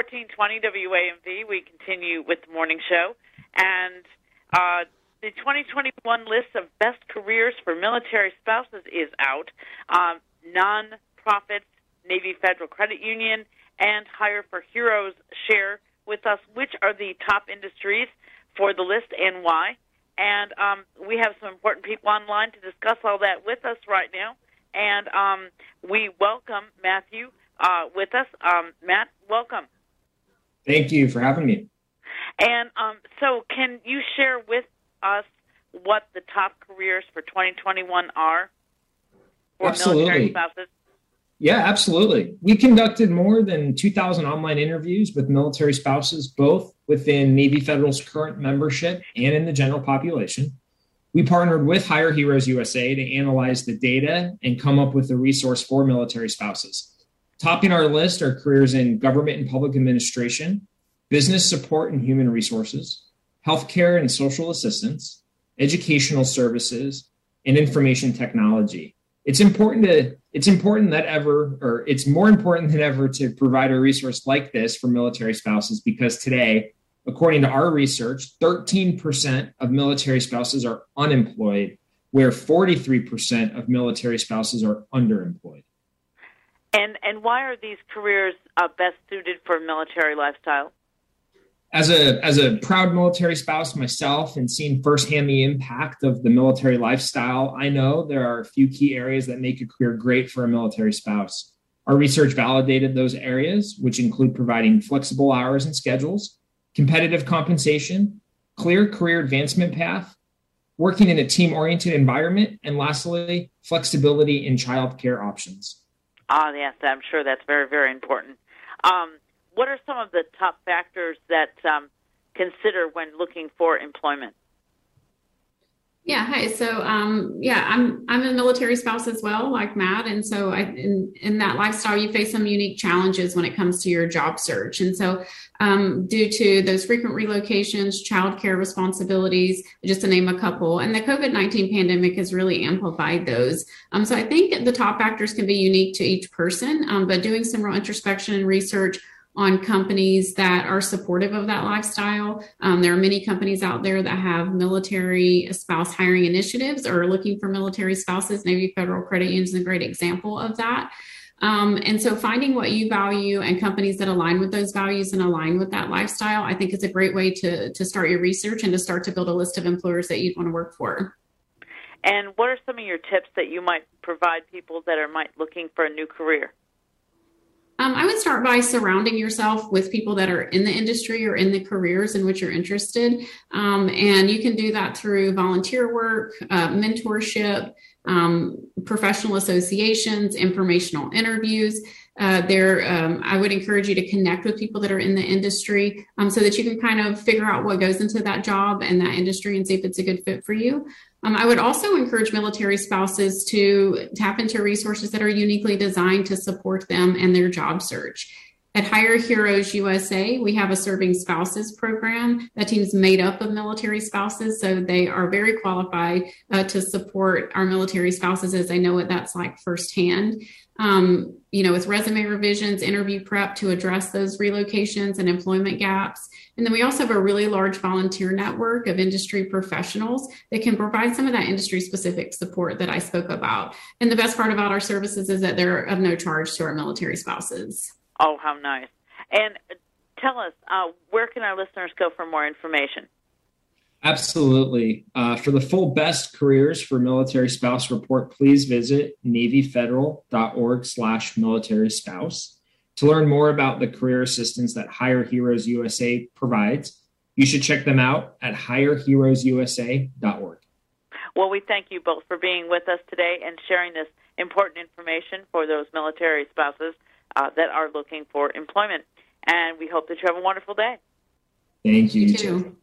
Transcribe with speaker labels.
Speaker 1: 1420 WAMV. We continue with the morning show. And uh, the 2021 list of best careers for military spouses is out. Um, non-profits, Navy Federal Credit Union, and Hire for Heroes share with us which are the top industries for the list and why. And um, we have some important people online to discuss all that with us right now. And um, we welcome Matthew uh, with us. Um, Matt, welcome.
Speaker 2: Thank you for having me.
Speaker 1: And um, so, can you share with us what the top careers for 2021 are for
Speaker 2: absolutely.
Speaker 1: military spouses?
Speaker 2: Yeah, absolutely. We conducted more than 2,000 online interviews with military spouses, both within Navy Federal's current membership and in the general population. We partnered with Hire Heroes USA to analyze the data and come up with a resource for military spouses. Topping our list are careers in government and public administration, business support and human resources, healthcare and social assistance, educational services, and information technology. It's important to it's important that ever or it's more important than ever to provide a resource like this for military spouses because today, according to our research, 13% of military spouses are unemployed, where 43% of military spouses are underemployed.
Speaker 1: And and why are these careers uh, best suited for military lifestyle?
Speaker 2: As a as a proud military spouse myself, and seeing firsthand the impact of the military lifestyle, I know there are a few key areas that make a career great for a military spouse. Our research validated those areas, which include providing flexible hours and schedules, competitive compensation, clear career advancement path, working in a team oriented environment, and lastly, flexibility in childcare options.
Speaker 1: Ah, yes, I'm sure that's very, very important. Um, what are some of the top factors that um, consider when looking for employment?
Speaker 3: Yeah, hi. So, um, yeah, I'm I'm a military spouse as well, like Matt, and so I in in that lifestyle, you face some unique challenges when it comes to your job search, and so um, due to those frequent relocations, childcare responsibilities, just to name a couple, and the COVID nineteen pandemic has really amplified those. Um, so, I think the top factors can be unique to each person, um, but doing some real introspection and research on companies that are supportive of that lifestyle. Um, there are many companies out there that have military spouse hiring initiatives or looking for military spouses. Navy Federal Credit Union is a great example of that. Um, and so finding what you value and companies that align with those values and align with that lifestyle, I think is a great way to, to start your research and to start to build a list of employers that you'd want to work for.
Speaker 1: And what are some of your tips that you might provide people that are might looking for a new career?
Speaker 3: Um, I would start by surrounding yourself with people that are in the industry or in the careers in which you're interested. Um, and you can do that through volunteer work, uh, mentorship, um, professional associations, informational interviews. Uh, there, um, I would encourage you to connect with people that are in the industry um, so that you can kind of figure out what goes into that job and that industry and see if it's a good fit for you. Um, I would also encourage military spouses to tap into resources that are uniquely designed to support them and their job search. At Hire Heroes USA, we have a serving spouses program. That team's made up of military spouses, so they are very qualified uh, to support our military spouses as they know what that's like firsthand um, you know, with resume revisions, interview prep to address those relocations and employment gaps. And then we also have a really large volunteer network of industry professionals that can provide some of that industry specific support that I spoke about. And the best part about our services is that they're of no charge to our military spouses.
Speaker 1: Oh, how nice. And tell us, uh, where can our listeners go for more information?
Speaker 2: Absolutely. Uh, for the full best careers for military spouse report, please visit navyfederal.org slash military spouse. To learn more about the career assistance that Hire Heroes USA provides, you should check them out at hireheroesusa.org.
Speaker 1: Well, we thank you both for being with us today and sharing this important information for those military spouses uh, that are looking for employment. And we hope that you have a wonderful day.
Speaker 2: Thank you,
Speaker 3: you too.